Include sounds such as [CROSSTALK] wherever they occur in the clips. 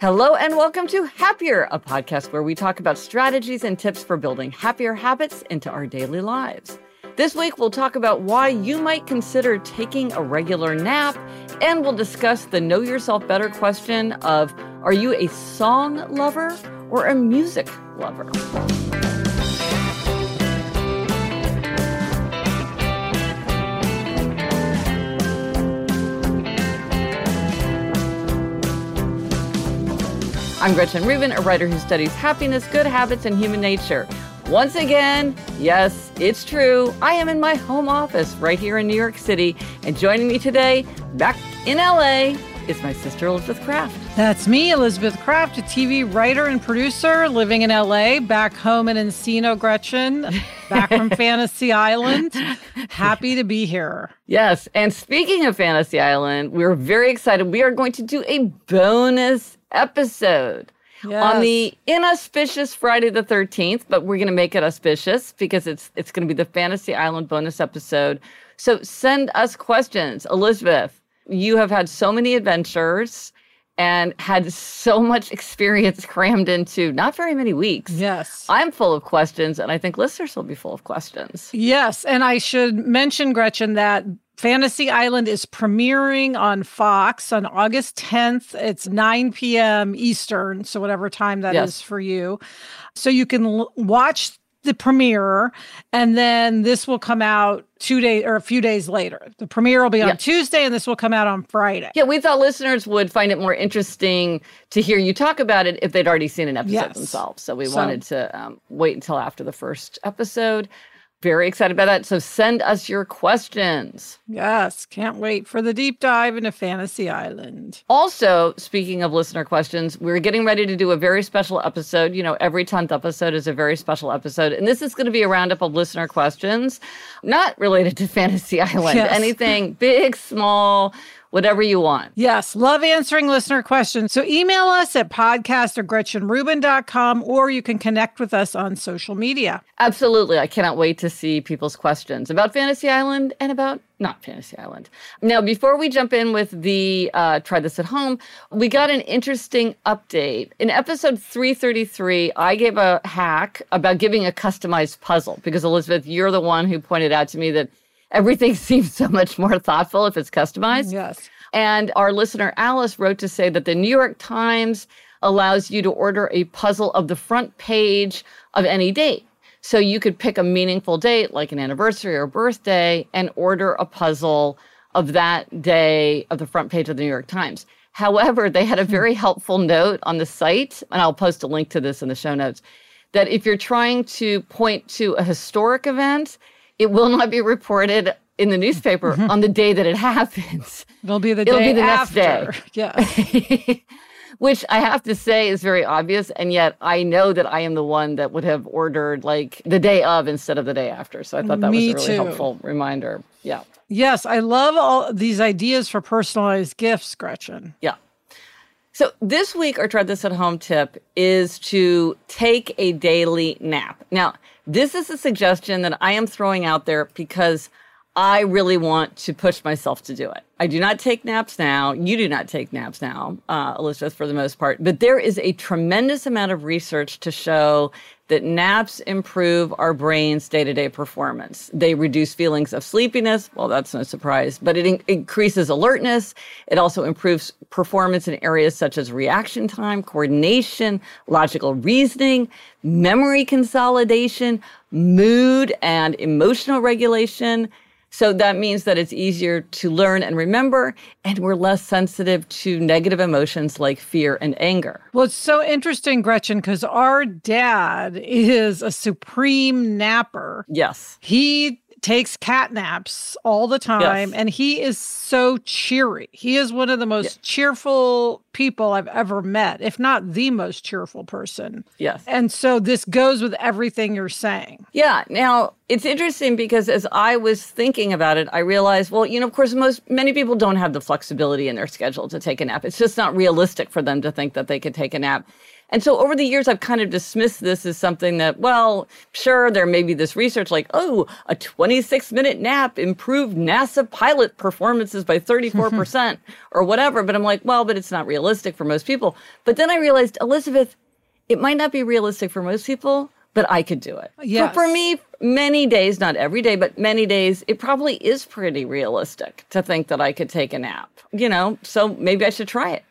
Hello and welcome to Happier, a podcast where we talk about strategies and tips for building happier habits into our daily lives. This week, we'll talk about why you might consider taking a regular nap, and we'll discuss the Know Yourself Better question of Are you a song lover or a music lover? I'm Gretchen Rubin, a writer who studies happiness, good habits, and human nature. Once again, yes, it's true. I am in my home office right here in New York City. And joining me today, back in LA, is my sister Elizabeth Craft. That's me, Elizabeth Craft, a TV writer and producer living in LA, back home in Encino, Gretchen, [LAUGHS] back from Fantasy Island. Happy to be here. Yes. And speaking of Fantasy Island, we're very excited. We are going to do a bonus episode yes. on the inauspicious Friday the 13th, but we're going to make it auspicious because it's it's going to be the Fantasy Island bonus episode. So send us questions. Elizabeth, you have had so many adventures and had so much [LAUGHS] experience crammed into not very many weeks. Yes. I'm full of questions, and I think listeners will be full of questions. Yes. And I should mention, Gretchen, that Fantasy Island is premiering on Fox on August 10th. It's 9 p.m. Eastern, so whatever time that yes. is for you. So you can l- watch the premiere and then this will come out two days or a few days later. The premiere will be on yeah. Tuesday and this will come out on Friday. Yeah, we thought listeners would find it more interesting to hear you talk about it if they'd already seen an episode yes. themselves. So we so, wanted to um, wait until after the first episode. Very excited about that. So send us your questions. Yes, can't wait for the deep dive into Fantasy Island. Also, speaking of listener questions, we're getting ready to do a very special episode. You know, every 10th episode is a very special episode. And this is going to be a roundup of listener questions, not related to [LAUGHS] Fantasy Island, yes. anything big, small whatever you want. Yes, love answering listener questions. So email us at podcast at gretchenrubin.com or you can connect with us on social media. Absolutely. I cannot wait to see people's questions about Fantasy Island and about not Fantasy Island. Now, before we jump in with the uh, try this at home, we got an interesting update. In episode 333, I gave a hack about giving a customized puzzle because Elizabeth, you're the one who pointed out to me that everything [LAUGHS] seems so much more thoughtful if it's customized. Yes. And our listener Alice wrote to say that the New York Times allows you to order a puzzle of the front page of any date. So you could pick a meaningful date, like an anniversary or birthday, and order a puzzle of that day of the front page of the New York Times. However, they had a hmm. very helpful note on the site, and I'll post a link to this in the show notes, that if you're trying to point to a historic event, it will not be reported in the newspaper mm-hmm. on the day that it happens. It'll be the It'll day be the after. next day. [LAUGHS] Yeah. [LAUGHS] which I have to say is very obvious. And yet I know that I am the one that would have ordered like the day of instead of the day after. So I thought that Me was a really too. helpful reminder. Yeah. Yes, I love all these ideas for personalized gifts, Gretchen. Yeah. So this week, our try this at home tip is to take a daily nap. Now, this is a suggestion that I am throwing out there because I really want to push myself to do it. I do not take naps now. You do not take naps now, uh, Elizabeth, for the most part. But there is a tremendous amount of research to show that naps improve our brain's day to day performance. They reduce feelings of sleepiness. Well, that's no surprise, but it in- increases alertness. It also improves performance in areas such as reaction time, coordination, logical reasoning, memory consolidation, mood, and emotional regulation. So that means that it's easier to learn and remember, and we're less sensitive to negative emotions like fear and anger. Well, it's so interesting, Gretchen, because our dad is a supreme napper. Yes. He takes cat naps all the time Yes. and he is so cheery. He is one of the most cheerful people I've ever met, if not the most cheerful person. Yes. And so this goes with everything you're saying. Yeah. Now it's interesting because as I was thinking about it, I realized, well, you know, of course, most many people don't have the flexibility in their schedule to take a nap. It's just not realistic for them to think that they could take a nap. And so over the years, I've kind of dismissed this as something that, well, sure, there may be this research like, oh, a 26 minute nap improved NASA pilot performances by 34% [LAUGHS] or whatever. But I'm like, well, but it's not realistic for most people. But then I realized, Elizabeth, it might not be realistic for most people, but I could do it. For- For, me, many days, not every day, but many days, it probably is pretty realistic to think that I could take a nap, you know? So maybe I should try it.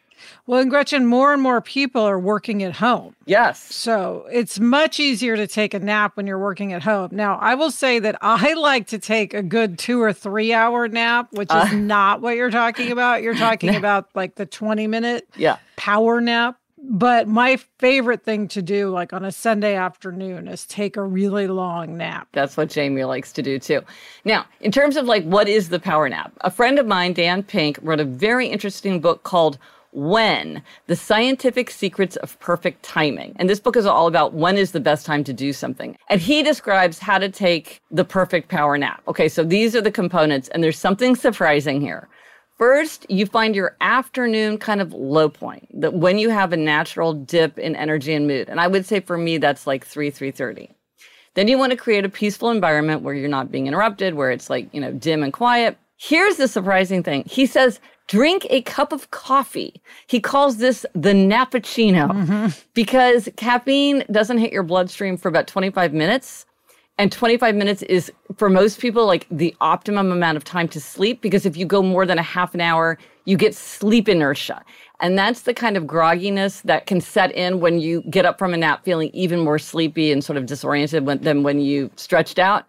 Well, and Gretchen, more and more people are working at home. Yes. So it's much easier to take a nap when you're working at home. Now, I will say that [LAUGHS] I like to take a good two or three hour nap, which is uh. not what you're talking about. You're [LAUGHS] talking about like the 20 minute Yeah. power nap. But my favorite thing to do, like on a Sunday afternoon, is take a really long nap. That's what Jamie likes to do too. Now, in terms of like what is the power nap? A friend of mine, Dan Pink, wrote a very interesting book called When The Scientific Secrets of Perfect Timing. And this book is all about when is the best time to do something. And he describes how to take the perfect power nap. Okay, so these are the components, and there's something surprising here. First, you find your afternoon kind of low point, that when you have a natural dip in energy and mood. And I would say for me, that's like 3, 3.30. Then you want to create a peaceful environment where you're not being interrupted, where it's like, you know, dim and quiet. Here's the surprising thing. He says, drink a cup of coffee. He calls this the nappuccino mm-hmm. because caffeine doesn't hit your bloodstream for about 25 minutes. And 25 minutes is for most people like the optimum amount of time to sleep because if you go more than a half an hour, you get sleep inertia. And that's the kind of grogginess that can set in when you get up from a nap feeling even more sleepy and sort of disoriented when, than when you stretched out.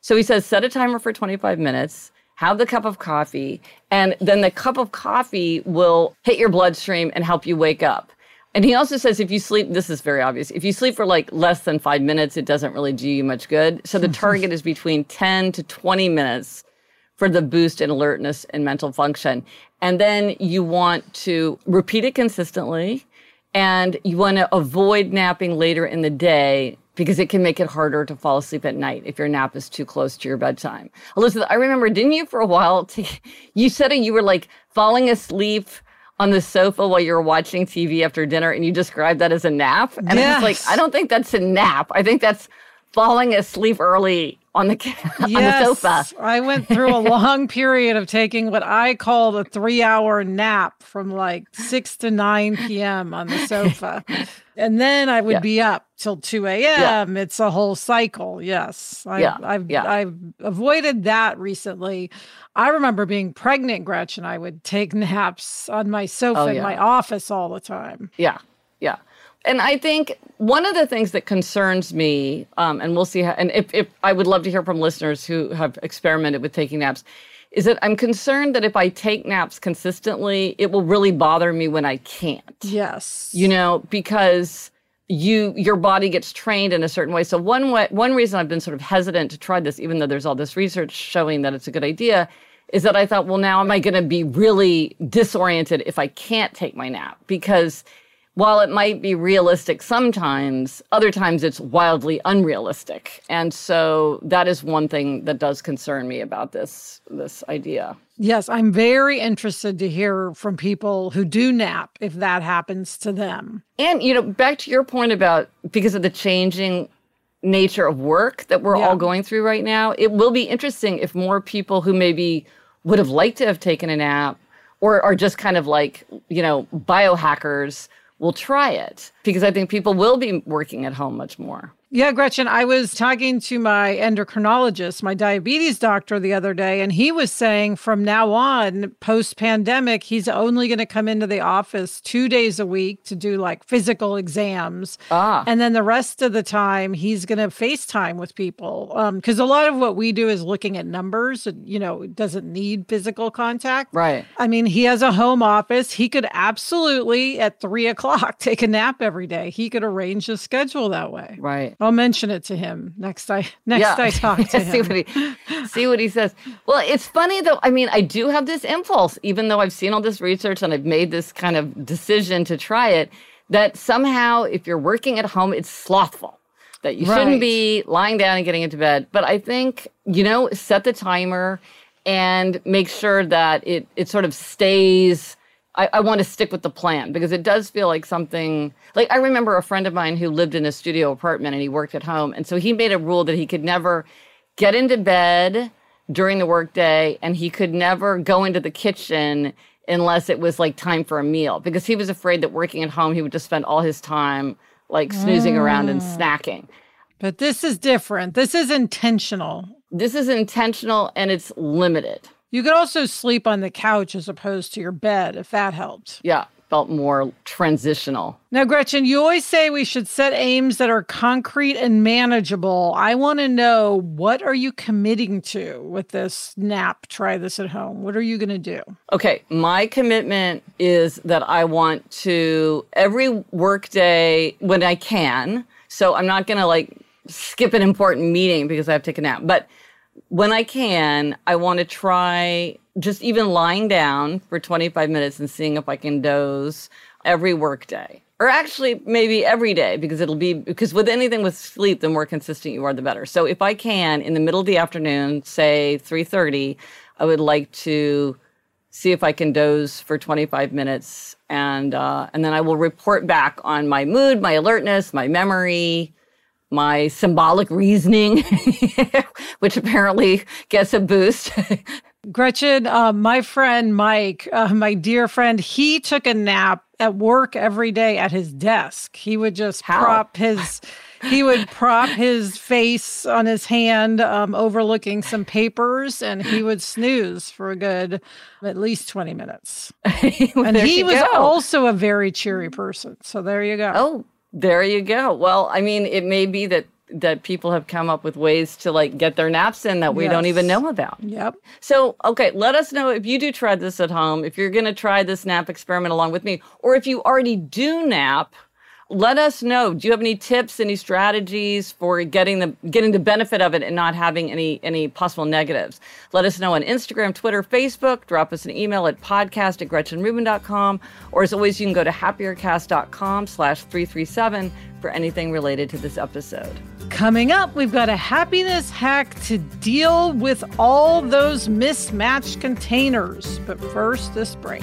So he says set a timer for 25 minutes, have the cup of coffee, and then the cup of coffee will hit your bloodstream and help you wake up. And he also says if you sleep, this is very obvious. If you sleep for like less than five minutes, it doesn't really do you much good. So the [LAUGHS] target is between 10 to 20 minutes for the boost in alertness and mental function. And then you want to repeat it consistently and you want to avoid napping later in the day because it can make it harder to fall asleep at night if your nap is too close to your bedtime. Elizabeth, I remember, didn't you for a while, [LAUGHS] t- you said you were like falling asleep on the sofa while you were watching TV after dinner and you described that as a nap? And I was like, I don't think that's a nap. I think that's falling asleep early on the, [LAUGHS] on the sofa. I went through a long period of taking what I called a three hour nap from like 6 to 9 p.m. on the sofa. And then I would Yeah. be up till 2 a.m. It's a whole cycle. Yes. I, Yeah, I've, yeah. I've avoided that recently. I remember being pregnant, Gretchen. I would take [LAUGHS] naps on my sofa Oh, in my office all the time. Yeah, yeah. And I think one of the things that concerns me, um, and we'll see how, and if, if I would love to hear from listeners who have experimented with taking naps, is that I'm concerned that if I take naps consistently, it will really bother me when I can't. Yes. You know, because you your body gets trained in a certain way. So one way, one reason I've been sort of hesitant to try this, even though there's all this research showing that it's a good idea, is that I thought, well, now am I going to be really disoriented if I can't take my nap? Because while it might be realistic sometimes, other times it's wildly unrealistic. And so that is one thing that does concern me about this this idea. Yes, I'm very interested to hear from people who do nap if that happens to them. And you know, back to your point about because of the changing nature of work that we're yeah. all going through right now, it will be interesting if more people who maybe would have liked to have taken a nap or are just kind of like, you know, biohackers will try it because I think people will be working at home much more. Yeah, Gretchen, I was talking to my endocrinologist, my diabetes doctor the other day, and he was saying from now on, post pandemic, he's only going to come into the office two days a week to do like physical exams. Ah. And then the rest of the time, he's going to FaceTime with people. Because um, a lot of what we do is looking at numbers, and, you know, it doesn't need physical contact. Right. I mean, he has a home office. He could absolutely at three o'clock [LAUGHS] take a nap every day. He could arrange his schedule that way. Right. I'll mention it to him next I [LAUGHS] next yeah. I talk [LAUGHS] to him. see what he see what he says. Well, it's funny though. I mean, I do have this impulse, even though I've seen all this research and I've made this kind of decision to try it. That somehow, if you're working at home, it's slothful. That you right. shouldn't be lying down and getting into bed. But I think you know, set the timer and make sure that it it sort of stays I, I want to stick with the plan because it does feel like something like I remember a friend of mine who lived in a studio apartment and he worked at home. And so he made a rule that he could never get into bed during the workday and he could never go into the kitchen unless it was like time for a meal because he was afraid that working at home he would just spend all his time like snoozing mm. around and mm. snacking. But this is different. This is intentional. This is intentional and it's limited. You could also sleep on the couch as opposed to your bed if that helped. Yeah, felt more transitional. Now, Gretchen, you always say we should set aims that are concrete and manageable. I want to know what are you committing to with this nap? Try this at home. What are you going to do? Okay, my commitment is that I want to every workday when I can. So I'm not going to like skip an important meeting because I have to take a nap, but when I can, I want to try just even lying down for 25 minutes and seeing if I can doze every workday. Or actually, maybe every day, because it'll be because with anything with sleep, the more consistent you are, the better. So if I can, in the middle of the afternoon, say 3:30, I would like to see if I can doze for 25 minutes, and uh, and then I will report back on my mood, my alertness, my memory, my symbolic reasoning, [LAUGHS] which apparently gets a boost. [LAUGHS] Gretchen, uh, my friend Mike, uh, my dear friend, he took a nap at work every day at his desk. He would just How? prop his. he would prop his face on his hand, um, overlooking some papers, and he would snooze for a good at least 20 minutes. [LAUGHS] and he was go. also a very cheery person. So there you go. Oh, there you go. Well, I mean, it may be that that people have come up with ways to like get their naps in that we yes. don't even know about. Yep. So, okay, let us know if you do try this at home, if you're going to try this nap experiment along with me, or if you already do nap let us know. Do you have any tips, any strategies for getting the getting the benefit of it and not having any any possible negatives? Let us know on Instagram, Twitter, Facebook. Drop us an email at podcast at gretchenrubin.com. Or as always, you can go to happiercast.com slash 337 for anything related to this episode. Coming up, we've got a happiness hack to deal with all those mismatched containers. But first, this break.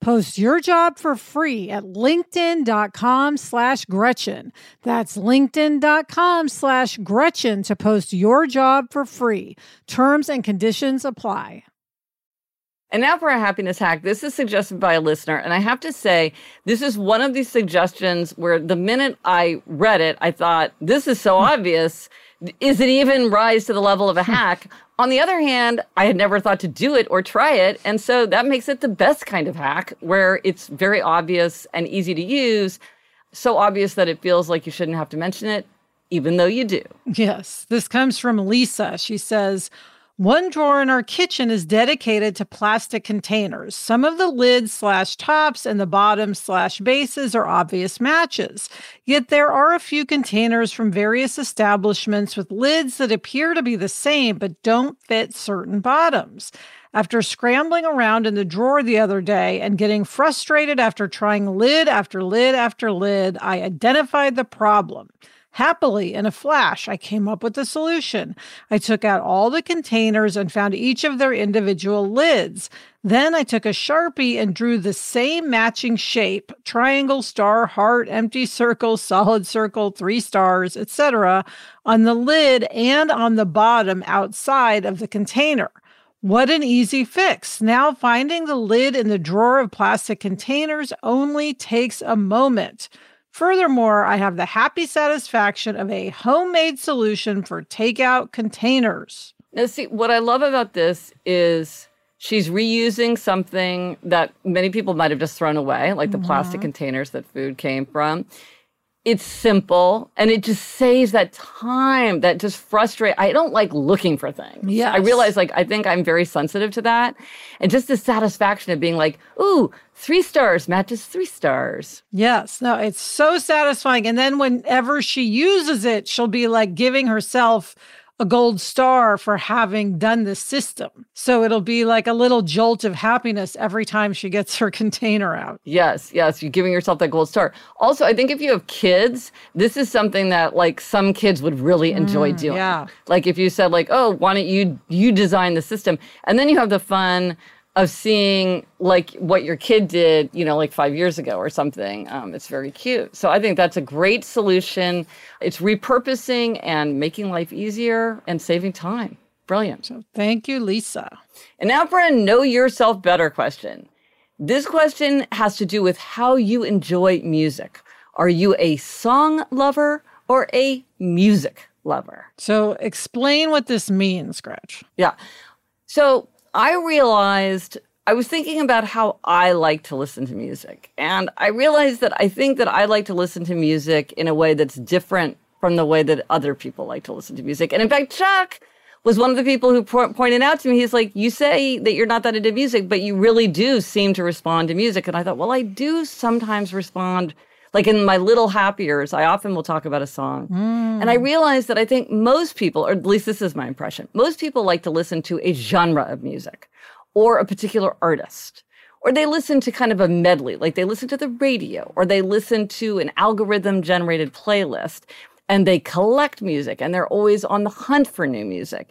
Post your job for free at linkedin.com slash Gretchen. That's linkedin.com slash Gretchen to post your job for free. Terms and conditions apply. And now for a happiness hack. This is suggested by a listener. And I have to say, this is one of these suggestions where the minute I read it, I thought, this is so [LAUGHS] obvious. Is it even rise to the level of a hack? [LAUGHS] On the other hand, I had never thought to do it or try it. And so that makes it the best kind of hack where it's very obvious and easy to use. So obvious that it feels like you shouldn't have to mention it, even though you do. Yes. This comes from Lisa. She says, one drawer in our kitchen is dedicated to plastic containers. Some of the lids slash tops and the bottom slash bases are obvious matches. Yet there are a few containers from various establishments with lids that appear to be the same but don't fit certain bottoms. After scrambling around in the drawer the other day and getting frustrated after trying lid after lid after lid, I identified the problem. Happily, in a flash, I came up with a solution. I took out all the containers and found each of their individual lids. Then I took a Sharpie and drew the same matching shape triangle, star, heart, empty circle, solid circle, three stars, etc. on the lid and on the bottom outside of the container. What an easy fix. Now finding the lid in the drawer of plastic containers only takes a moment. Furthermore, I have the happy satisfaction of a homemade solution for takeout containers. Now, see, what I love about this is she's reusing something that many people might have just thrown away, like the mm-hmm. plastic containers that food came from it's simple and it just saves that time that just frustrate i don't like looking for things. Yeah i realize like i think i'm very sensitive to that and just the satisfaction of being like ooh three stars matches three stars. Yes no it's so satisfying and then whenever she uses it she'll be like giving herself a gold star for having done the system. So it'll be like a little jolt of happiness every time she gets her [LAUGHS] container out. Yes, yes, you're giving yourself that gold star. Also, I think if you have kids, this is something that like some kids would really enjoy mm, doing. Yeah. Like if you said like, "Oh, why don't you you design the system?" And then you have the fun of seeing like what your kid did, you know, like five years ago or something. Um, it's very cute. So I think that's a great solution. It's repurposing and making life easier and saving time. Brilliant. So thank you, Lisa. And now for a know yourself better question. This question has to do with how you enjoy music. Are you a song lover or a music lover? So explain what this means, Gretch. Yeah. So I realized I was thinking about how I like to listen to music. And I realized that I think that I like to listen to music in a way that's different from the way that other people like to listen to music. And in fact, Chuck was one of the people who po- pointed out to me, he's like, You say that you're not that into music, but you really do seem to respond to music. And I thought, Well, I do sometimes respond. Like in my little happiers, I often will talk about a song. Mm. And I realized that I think most people, or at least this is my impression, most people like to listen to a genre of music or a particular artist. Or they listen to kind of a medley, like they listen to the radio, or they listen to an algorithm generated playlist. and they collect music and they're always on the hunt for new music.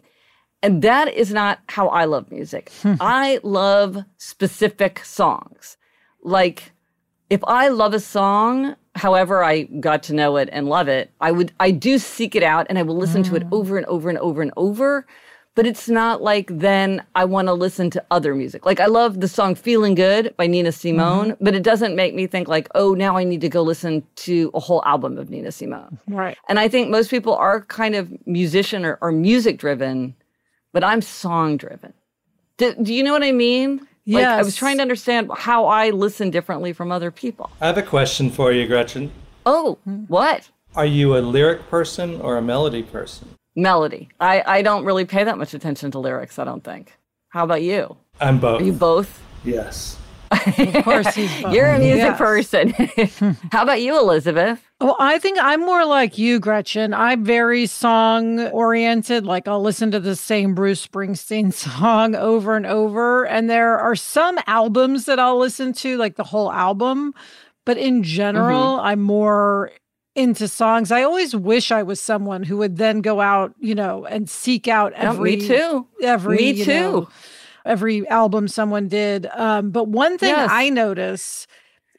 And that is not how I love music. I love specific songs. Like if I love a song, however I got to know it and love it, I would I do seek it out and I will listen mm. to it mm. over and over and over and over. But it's not like then I want to listen to other music. Like I love the song Feeling Good by Nina Simone, mm-hmm. but it doesn't make me think like, oh, now I need to go listen to a whole album of Nina Simone. Right. And I think most people are kind of musician or, or music driven but I'm song driven. Do, do you know what I mean? Yes. Like, I was trying to understand how I listen differently from other people. I have a question for you, Gretchen. Oh, what? Are you a lyric person or a melody person? Melody. I, I don't really pay that much attention to lyrics, I don't think. How about you? I'm both. Are you both? Yes. Of course, he's [LAUGHS] You're a music yes. person. [LAUGHS] How about you, Elizabeth? Well, I think I'm more like you, Gretchen. I'm very song oriented. Like I'll listen to the same Bruce Springsteen [LAUGHS] song over and over. And there are some albums that I'll listen to, like the whole album. But in general, mm-hmm. I'm more into songs. I always wish I was someone who would then go out, you know, and seek out every. me too. Every. Me too. Know, every album someone did. Um, but one thing yes. I notice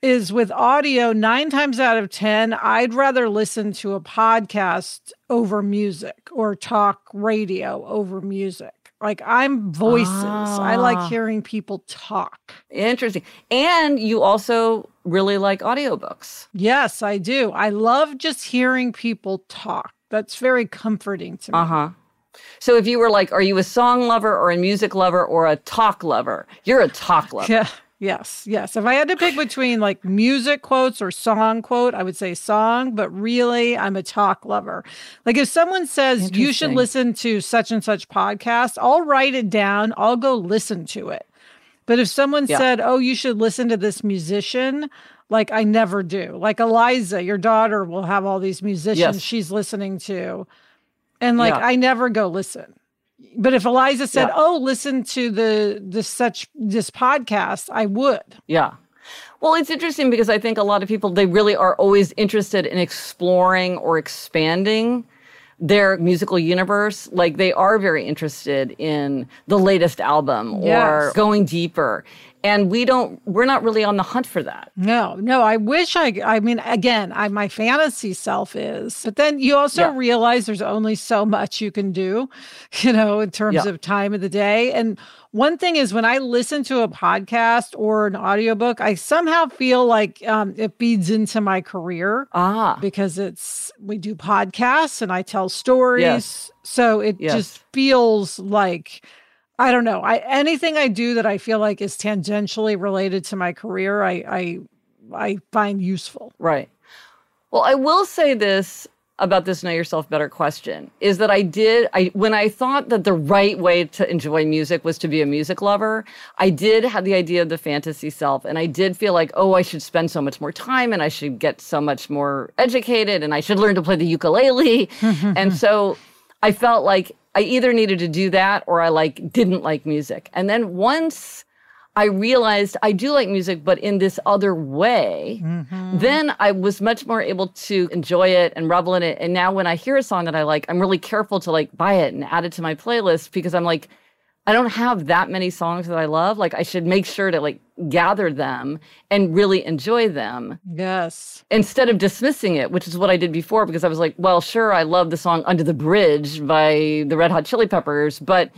is with audio, nine times out of 10, I'd rather listen to a podcast over music or talk radio over music. Like I'm voices. Ah. I like ah. hearing people talk. Interesting. And you also really like audiobooks. Yes, I do. I love just hearing people talk. That's very comforting to me. Uh-huh. So if you were like, are you a song lover or a music lover or a talk lover? You're a talk [LAUGHS] lover. Yeah. Yes, yes. If I had to pick between like music quotes or song quote, I would say song, but really I'm a talk lover. Like if someone says you should listen to such and such podcast, I'll write it down, I'll go listen to it. But if someone yeah. said, "Oh, you should listen to this musician," like I never do. Like Eliza, your daughter will have all these musicians yes. she's listening to. And like yeah. I never go listen. But if Eliza said, yeah. "Oh, listen to the the such this podcast," I would. Yeah. Well, it's interesting because I think a lot of people they really are always interested in exploring or expanding their musical universe. Like they are very interested in the latest album yes. or going deeper and we don't we're not really on the hunt for that no no i wish i i mean again i my fantasy self is but then you also yeah. realize there's only so much you can do [LAUGHS] you know in terms yeah. of time of the day and one thing is when i listen to a podcast or an audiobook i somehow feel like um, it feeds into my career ah because it's we do podcasts and i tell stories yes. so it yes. just feels like I don't know. I anything I do that I feel like is tangentially related to my career, I I I find useful. Right. Well, I will say this about this know yourself better question is that I did I when I thought that the right way to enjoy music was to be a music lover, I did have the idea of the fantasy self and I did feel like, oh, I should spend so much more time and I should get so much more educated and I should learn to play the ukulele. [LAUGHS] and so I felt like I either needed to do that or I like didn't like music. And then once I realized I do like music, but in this other way, mm-hmm. then I was much more able to enjoy it and revel in it. And now when I hear a song that I like, I'm really careful to like buy it and add it to my playlist because I'm like, I don't have that many songs that I love. Like I should make sure to like gather them and really enjoy them. Yes. Instead of dismissing it, which is what I did before because I was like, well, sure, I love the song Under the Bridge by the Red Hot Chili Peppers, but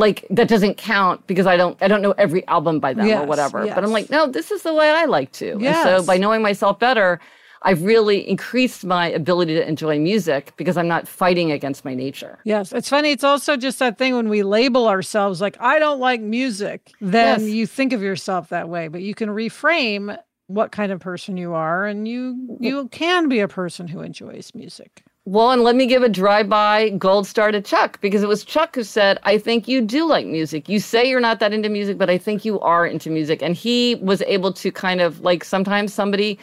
like that doesn't count because I don't I don't know every album by them yes, or whatever. Yes. But I'm like, no, this is the way I like to. Yes. And so by knowing myself better, I've really increased my ability to enjoy music because I'm not fighting against my nature. Yes. It's funny. It's also just that thing when we label ourselves like, I don't like music, then yes. you think of yourself that way, but you can reframe what kind of person you are and you you can be a person who enjoys music. Well, and let me give a drive-by gold star to Chuck because it was Chuck who said, "I think you do like music. You say you're not that into music, but I think you are into music." And he was able to kind of like sometimes somebody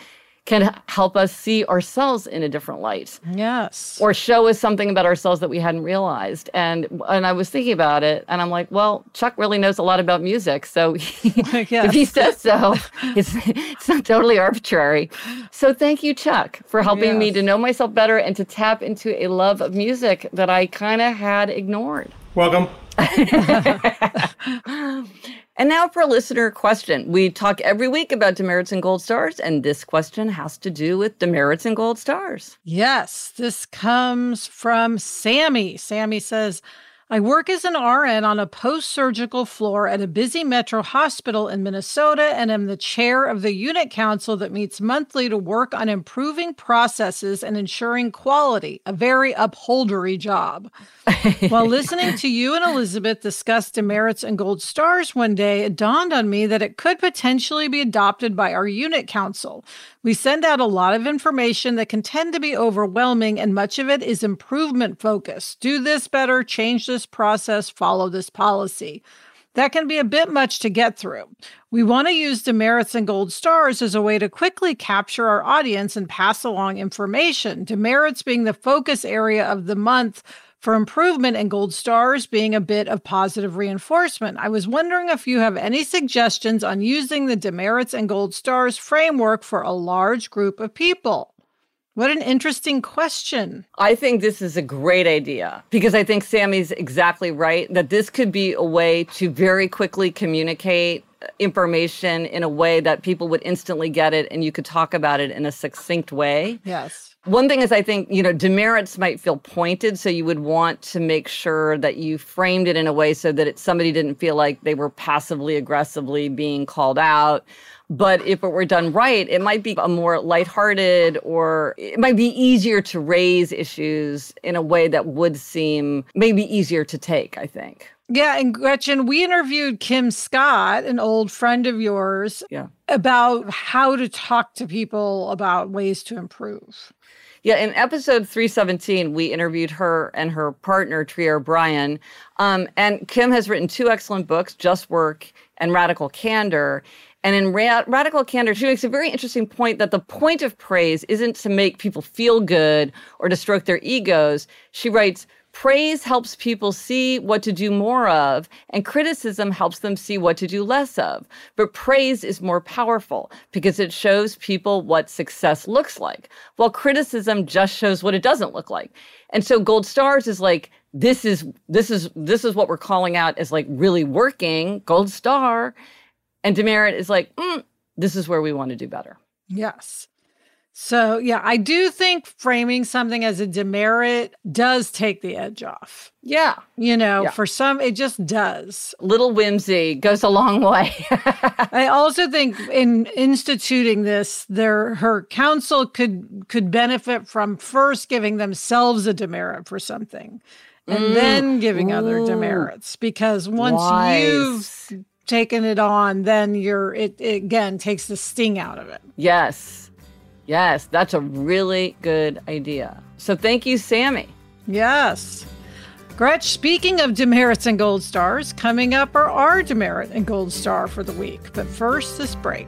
can help us see ourselves in a different light Yes. or show us something about ourselves that we hadn't realized. And and I was thinking about it, and I'm like, well, Chuck really knows a lot about music, so he, [LAUGHS] [LAUGHS] if he says so, [LAUGHS] it's it's not totally arbitrary. So thank you, Chuck, for helping me to know myself better and to tap into a love of music that I kind of had ignored. Welcome. [LAUGHS] And now for a listener question. We talk every week about demerits and gold stars, and this question has to do with demerits and gold stars. Yes, this comes from Sammy. Sammy says, I work as an RN on a post surgical floor at a busy metro hospital in Minnesota and am the chair of the unit council that meets monthly to work on improving processes and ensuring quality, a very upholdery job. While [LAUGHS] listening to you and Elizabeth discuss demerits and gold stars one day, it dawned on me that it could potentially be adopted by our unit council. We send out a lot of information that can tend to be overwhelming, and much of it is improvement focused. Do this better, change this process, follow this policy. That can be a bit much to get through. We want to use demerits and gold stars as a way to quickly capture our audience and pass along information. Demerits being the focus area of the month for improvement and gold stars being a bit of positive reinforcement. I was wondering if you have any suggestions on using the demerits and gold stars framework for a large group of people. What an interesting question. I think this is a great idea because I think Sammy's exactly right that this could be a way to very quickly communicate uh, information in a way that people would instantly get it and you could talk about it in a succinct way. Yes. One thing is, I think, you know, demerits might feel pointed. So you would want to make sure that you framed it in a way so that it, somebody didn't feel like they were passively aggressively being called out. But if it were done right, it might be a more lighthearted or it might be easier to raise issues in a way that would seem maybe easier to take, I think. Yeah, and Gretchen, we interviewed Kim Scott, an old friend of yours, Yeah. about how to talk to people about ways to improve. Yeah, in episode 317, we interviewed her and her partner, Trier Bryant. Um, and Kim has written two excellent books, Just Work and Radical Candor. And in Ra- Radical Candor, she makes a very interesting point that the point of praise isn't to make people feel good or to stroke their egos. She writes, Praise helps people see what to do more of, and criticism helps them see what to do less of. But praise is more powerful because it shows people what success looks like, while criticism just shows what it doesn't look like. And so gold stars is like, this is this is this is what we're calling out as like really working, gold star. And demerit is like, mm, this is where we want to do better. Yes. So, yeah, I do think framing something as a demerit does take the edge off. Yeah. You know, Yeah. for some, it just does. Little whimsy goes a long way. [LAUGHS] I also think in instituting this, their her council could could benefit from first giving themselves a demerit for something, and then giving other Mm. Demerits. Because once Wise. you've taken it on, then you're it, it again takes the sting out of it. Yes. Yes, that's a really good idea. So thank you, Sammy. Yes. Gretch, speaking of demerits and gold stars, coming up are our demerit and gold star for the week. But first, this break.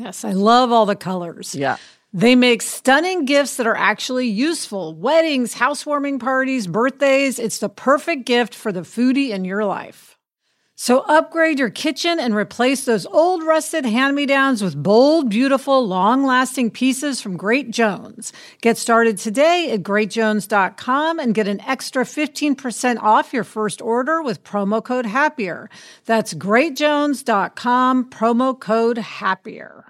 Yes, I love all the colors. Yeah. They make stunning gifts that are actually useful. Weddings, housewarming parties, birthdays. It's the perfect gift for the foodie in your life. So upgrade your kitchen and replace those old rusted hand-me-downs with bold, beautiful, long-lasting pieces from Great Jones. Get started today at greatjones.com and get an extra 15% off your first order with promo code HAPPIER. That's greatjones.com, promo code HAPPIER.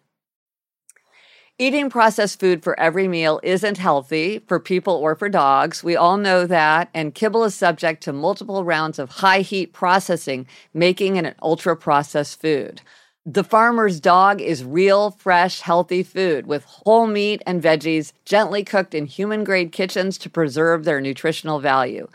Eating processed food for every meal isn't healthy for people or for dogs. We all know that. And kibble is subject to multiple rounds of high heat processing, making it an ultra processed food. The farmer's dog is real, fresh, healthy food with whole meat and veggies gently cooked in human grade kitchens to preserve their nutritional value.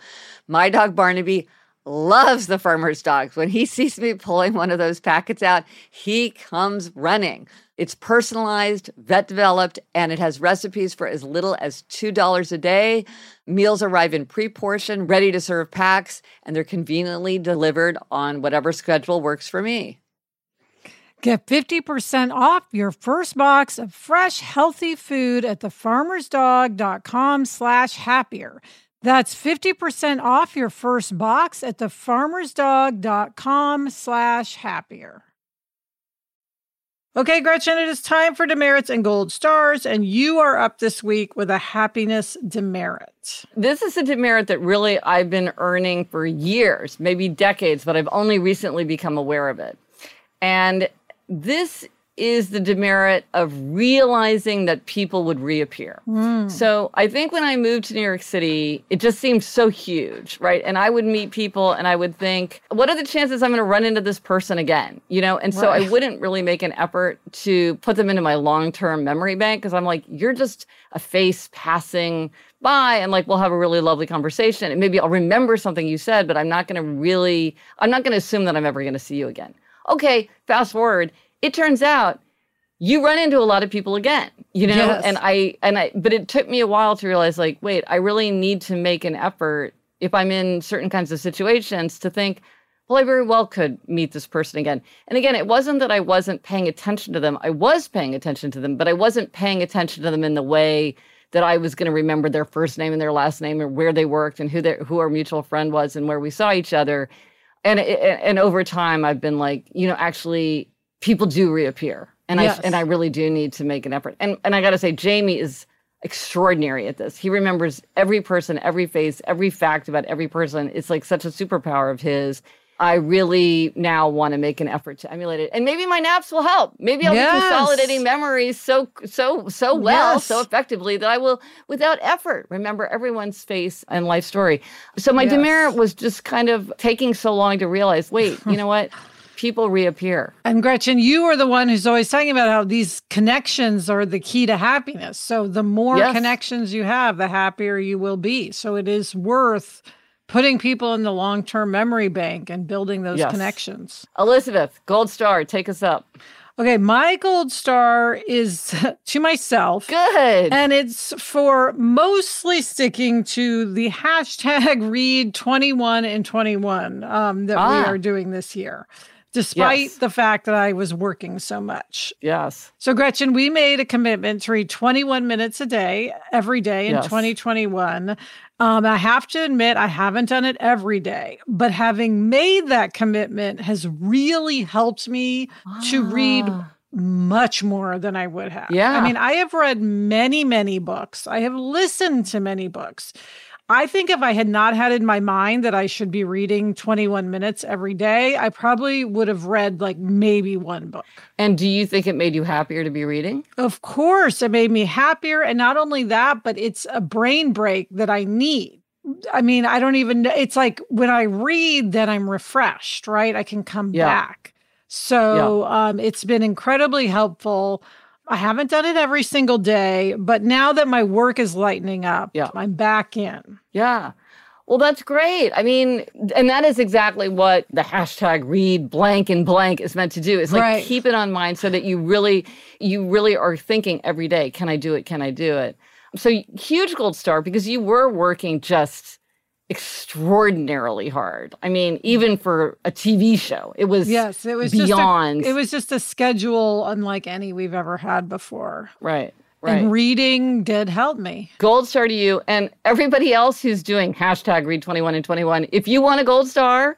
My dog Barnaby loves the farmer's dogs. When he [LAUGHS] sees me pulling one of those packets out, he comes running. It's personalized, vet developed, and it has recipes for as little as $2 a day. Meals arrive in pre portion, ready to serve packs, and they're conveniently delivered on whatever schedule works for me. Get 50% off your first box of fresh, healthy food at thefarmersdog.com slash happier. That's 50% off your first box at thefarmersdog.com slash happier. Okay, Gretchen, it is time for demerits and gold stars, and you are up this week with a happiness demerit. This is a demerit that really I've been earning for years, maybe decades, but I've only recently become aware of it. And this is the demerit of realizing that people would reappear. Mm. So I think when I moved to New York City, it just seemed so huge, right? And I would meet people and I would think, what are the chances I'm going to run into this person again? You know, and so right. I wouldn't really make an effort to put them into my long term memory bank because I'm like, you're just a face passing by and like we'll have a really lovely conversation and maybe I'll remember something you said, but I'm not going to really, I'm not going to assume that I'm ever going to see you again. Okay, fast forward it turns out you run into a lot of people again you know? Yes. and i and i but it took me a while to realize like wait i really need to make an effort if i'm in certain kinds of situations to think well i very well could meet this person again. And again it wasn't that i wasn't paying attention to them. I was paying attention to them but i wasn't paying attention to them in the way that i was going to remember their first name and their last name and where they worked and who their who our mutual friend was and where we saw each other. And and over time i've been like you know actually people do reappear. And yes. I and I really do need to make an effort. And and I got to say Jamie is extraordinary at this. He remembers every person, every face, every fact about every person. It's like such a superpower of his. I really now want to make an effort to emulate it. And maybe my naps will help. Maybe I'll yes. be consolidating memories so so so well, yes. so effectively that I will without effort remember everyone's face and life story. So my yes. demerit was just kind of taking so long to realize, wait, you know what? [LAUGHS] people reappear. And Gretchen, you are the one who's always talking about how these connections are the key to happiness. So the more yes. connections you have, the happier you will be. So it is worth putting people in the long term memory bank and building those yes. connections. Elizabeth, gold star, take us up. Okay, my gold star is [LAUGHS] to myself. Good. And it's for mostly sticking to the hashtag [LAUGHS] read 21 and 21 um, that ah. we are doing this year despite yes. the fact that I was working so much. Yes. So, Gretchen, we made a commitment to read 21 minutes a day, every day in yes. 2021. Um, I have to admit, I haven't done it every day, but having made that commitment has really helped me ah. to read ah. much more than I would have. Yeah. I mean, I have read many, many books, I have listened to many books. I think if I had not had in my mind that I should be reading 21 minutes every day, I probably would have read like maybe one book. And do you think it made you happier to be reading? Of course, it made me happier. And not only that, but it's a brain break that I need. I mean, I don't even know. It's like when I read, then I'm refreshed, right? I can come yeah. back. So yeah. um, it's been incredibly helpful. I haven't done it every single day, but now that my work is lightening up, yeah. I'm back in. Yeah. Well, that's great. I mean, and that is exactly what the hashtag read blank and blank is meant to do. It's like right. keep it on mind so that you really, you really are thinking every day, can I do it? Can I do it? So huge gold star because you were working just extraordinarily hard. I mean, even for a TV show, it was yes, it was beyond. Just a, it was just a schedule unlike any we've ever had before. Right. Right. And reading did help me. Gold star to you and everybody else who's doing hashtag read 21 and 21. If you want a gold star,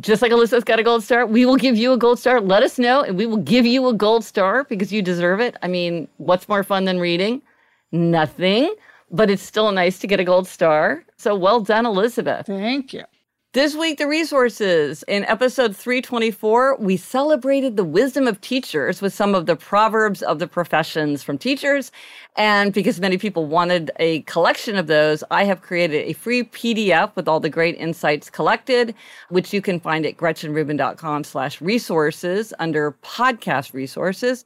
just like Alyssa's got a gold star, we will give you a gold star. Let us know and we will give you a gold star because you deserve it. I mean, what's more fun than reading? Nothing, but it's still nice to get a gold star. So well done, Elizabeth. Thank you. This week, the resources. In episode 324, we celebrated the wisdom of teachers with some of the proverbs of the professions from teachers. And because many people wanted a collection of those, I have created a free PDF with all the great insights collected, which you can find at gretchenrubin.com slash resources under podcast resources.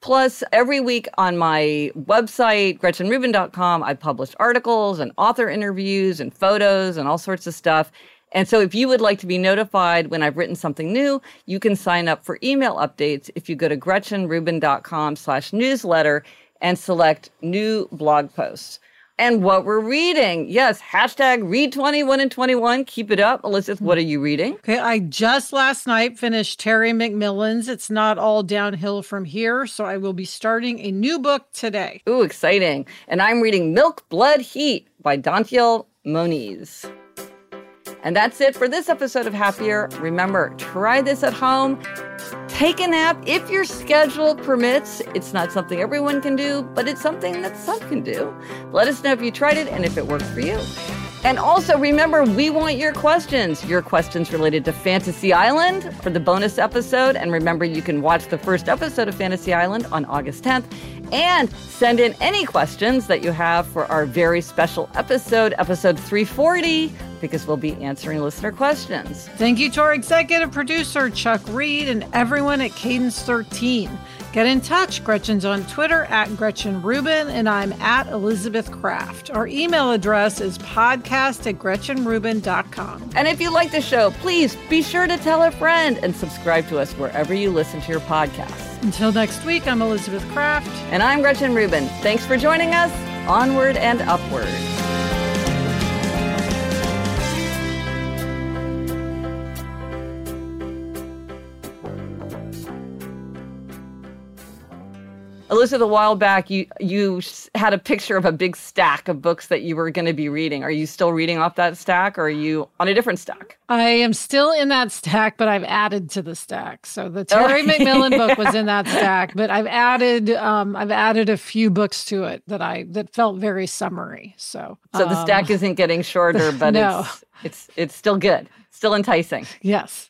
Plus, every week on my website, gretchenrubin.com, I publish articles and author interviews and photos and all sorts of stuff. And so if you would like to be notified when I've written something new, you can sign up for email updates if you go to gretchenrubin.com slash newsletter and select new blog posts. And what we're reading. Yes, hashtag read 21 and 21. Keep it up. Elizabeth, what are you reading? Okay, I just last night finished Terry McMillan's It's Not All Downhill From Here, so I will be starting a new book today. Ooh, exciting. And I'm reading Milk, Blood, Heat by Dantiel Moniz. And that's it for this episode of Happier. Remember, try this at home. Take a nap if your schedule permits. It's not something everyone can do, but it's something that some can do. Let us know if you tried it and if it worked for you. And also remember, we want your questions. Your questions related to Fantasy Island for the bonus episode. And remember, you can watch the first episode of Fantasy Island on August 10th. And send in any questions that you have for our very special episode, episode 340, because we'll be answering listener questions. Thank you to our executive producer, Chuck Reed, and everyone at Cadence 13. Get in touch. Gretchen's on Twitter at Gretchen Rubin, and I'm at Elizabeth Craft. Our email address is podcast at GretchenRubin.com. And if you like the show, please be sure to tell a friend and subscribe to us wherever you listen to your podcasts. Until next week, I'm Elizabeth Craft. And I'm Gretchen Rubin. Thanks for joining us. Onward and upward. Elizabeth, a while back, you you had a picture of a big stack of books that you were going to be reading. Are you still reading off that stack, or are you on a different stack? I am still in that stack, but I've added to the stack. So the Terry McMillan book was in that [LAUGHS] stack, but I've added um, I've added a few books to it that I that felt very summary. So so the stack um, isn't getting shorter, [LAUGHS] but no. it's it's it's still good, still enticing. Yes.